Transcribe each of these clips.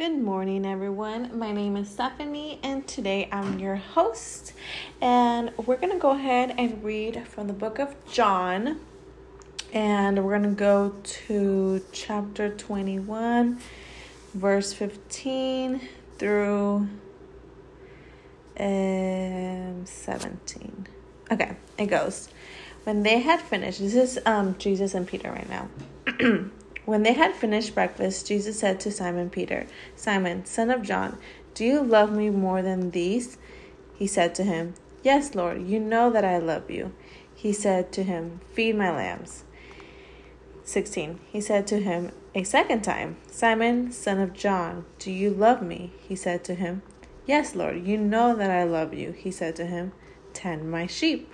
Good morning, everyone. My name is Stephanie, and today I'm your host. And we're going to go ahead and read from the book of John. And we're going to go to chapter 21, verse 15 through um, 17. Okay, it goes. When they had finished, this is um, Jesus and Peter right now. When they had finished breakfast, Jesus said to Simon Peter, Simon, son of John, do you love me more than these? He said to him, Yes, Lord, you know that I love you. He said to him, Feed my lambs. 16. He said to him a second time, Simon, son of John, do you love me? He said to him, Yes, Lord, you know that I love you. He said to him, Tend my sheep.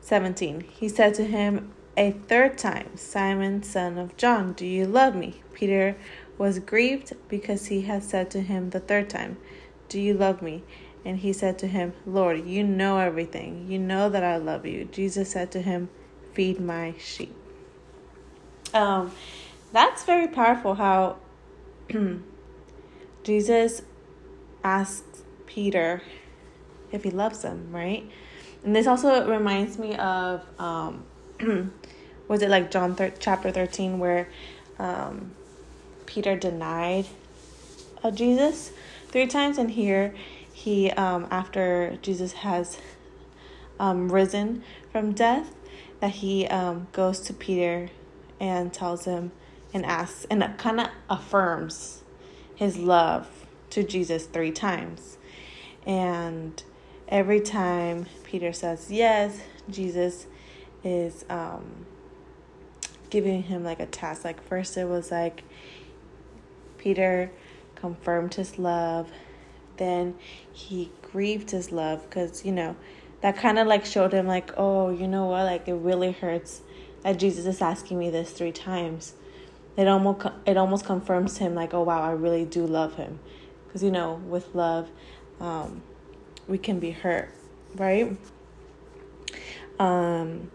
17. He said to him a third time, Simon, son of John, do you love me? Peter was grieved because he had said to him the third time, Do you love me? And he said to him, Lord, you know everything. You know that I love you. Jesus said to him, Feed my sheep. Um, that's very powerful how Jesus asks Peter if he loves him, right? And this also reminds me of um, was it like John thir- chapter 13 where um, Peter denied uh, Jesus three times and here he um, after Jesus has um, risen from death that he um, goes to Peter and tells him and asks and kind of affirms his love to Jesus three times. And every time Peter says yes Jesus is um, giving him like a task. Like first it was like Peter confirmed his love, then he grieved his love because you know that kind of like showed him like oh you know what like it really hurts that Jesus is asking me this three times. It almost it almost confirms him like oh wow I really do love him because you know with love um, we can be hurt right um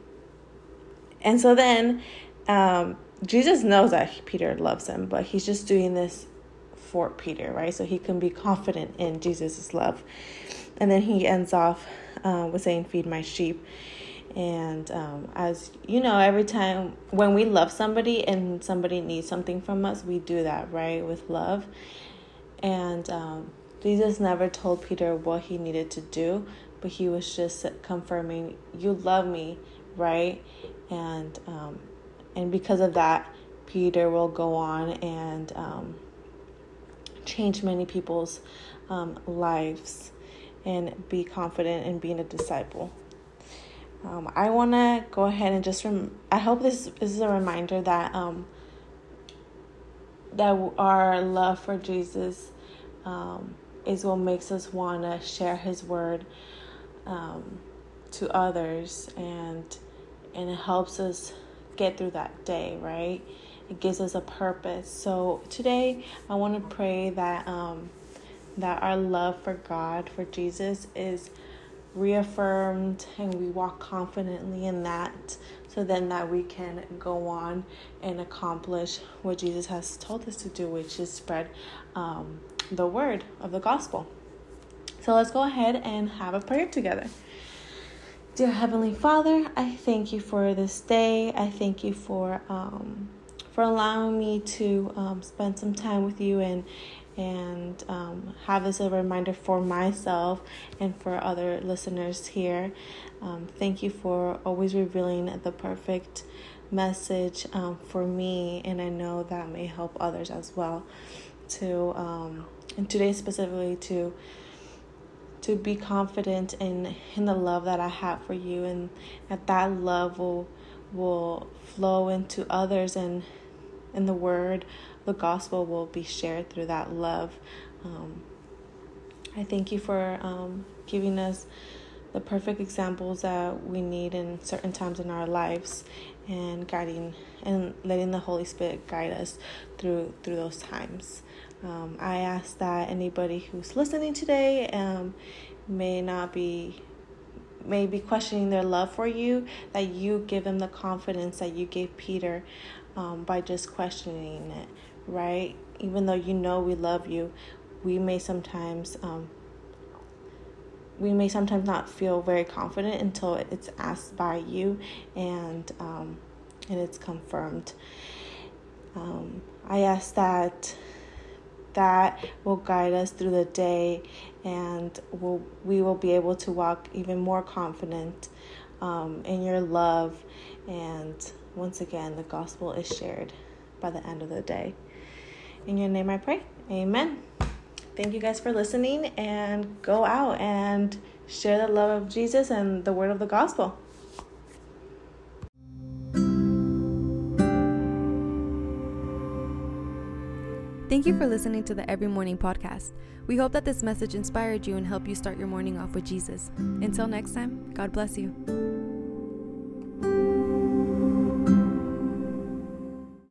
and so then um, Jesus knows that Peter loves him, but he's just doing this for Peter, right? So he can be confident in Jesus' love. And then he ends off uh, with saying, Feed my sheep. And um, as you know, every time when we love somebody and somebody needs something from us, we do that, right? With love. And um, Jesus never told Peter what he needed to do, but he was just confirming, You love me, right? and um, and because of that, Peter will go on and um, change many people's um, lives and be confident in being a disciple. Um, I want to go ahead and just rem- I hope this, this is a reminder that um, that our love for Jesus um, is what makes us want to share His word um, to others and and it helps us get through that day, right? It gives us a purpose. So today, I want to pray that um, that our love for God, for Jesus, is reaffirmed, and we walk confidently in that. So then, that we can go on and accomplish what Jesus has told us to do, which is spread um, the word of the gospel. So let's go ahead and have a prayer together. Dear Heavenly Father, I thank you for this day. I thank you for um, for allowing me to um, spend some time with you and and um, have this a reminder for myself and for other listeners here. Um, thank you for always revealing the perfect message um, for me, and I know that may help others as well. To um, and today specifically to to be confident in in the love that I have for you and that that love will will flow into others and and the word the gospel will be shared through that love um, I thank you for um, giving us the perfect examples that we need in certain times in our lives and guiding and letting the Holy Spirit guide us through through those times. Um, I ask that anybody who's listening today um, may not be may be questioning their love for you, that you give them the confidence that you gave Peter um, by just questioning it, right? Even though you know we love you, we may sometimes um, we may sometimes not feel very confident until it's asked by you and um, and it's confirmed. Um, I ask that that will guide us through the day and we'll, we will be able to walk even more confident um, in your love. And once again, the gospel is shared by the end of the day. In your name I pray. Amen. Thank you guys for listening and go out and share the love of Jesus and the word of the gospel. Thank you for listening to the Every Morning podcast. We hope that this message inspired you and helped you start your morning off with Jesus. Until next time, God bless you.